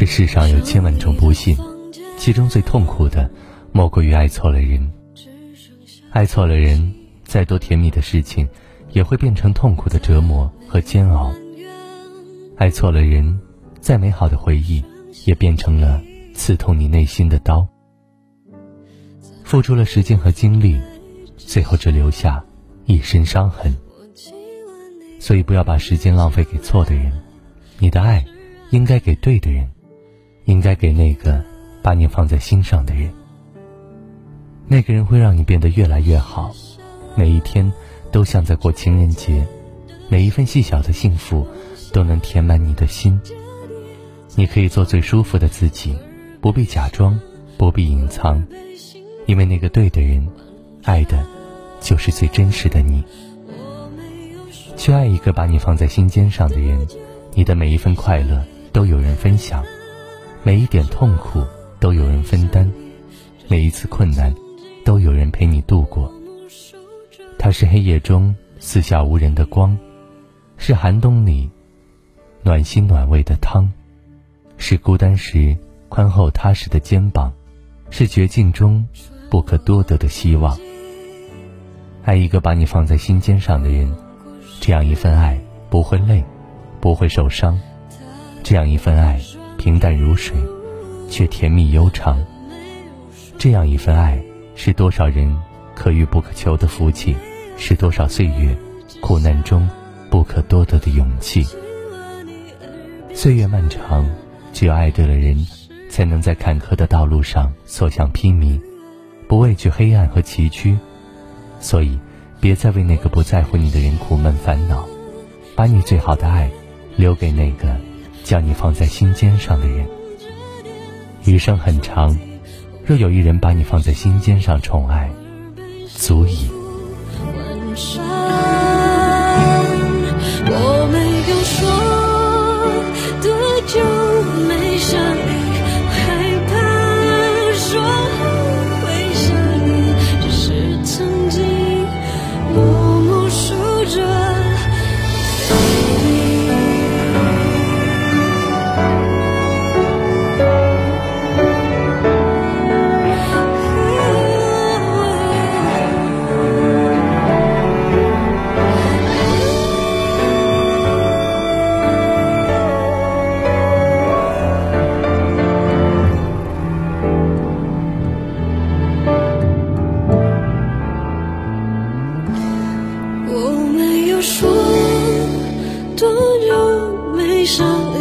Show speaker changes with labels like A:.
A: 这世上有千万种不幸，其中最痛苦的，莫过于爱错了人。爱错了人，再多甜蜜的事情，也会变成痛苦的折磨和煎熬。爱错了人，再美好的回忆，也变成了刺痛你内心的刀。付出了时间和精力，最后只留下一身伤痕。所以不要把时间浪费给错的人，你的爱应该给对的人，应该给那个把你放在心上的人。那个人会让你变得越来越好，每一天都像在过情人节，每一份细小的幸福都能填满你的心。你可以做最舒服的自己，不必假装，不必隐藏，因为那个对的人，爱的，就是最真实的你。去爱一个把你放在心尖上的人，你的每一份快乐都有人分享，每一点痛苦都有人分担，每一次困难都有人陪你度过。他是黑夜中四下无人的光，是寒冬里暖心暖胃的汤，是孤单时宽厚踏实的肩膀，是绝境中不可多得的希望。爱一个把你放在心尖上的人。这样一份爱不会累，不会受伤；这样一份爱平淡如水，却甜蜜悠长。这样一份爱是多少人可遇不可求的福气，是多少岁月苦难中不可多得的勇气。岁月漫长，只有爱对了人，才能在坎坷的道路上所向披靡，不畏惧黑暗和崎岖。所以。别再为那个不在乎你的人苦闷烦恼，把你最好的爱留给那个将你放在心尖上的人。余生很长，若有一人把你放在心尖上宠爱，足矣。
B: 说好会胜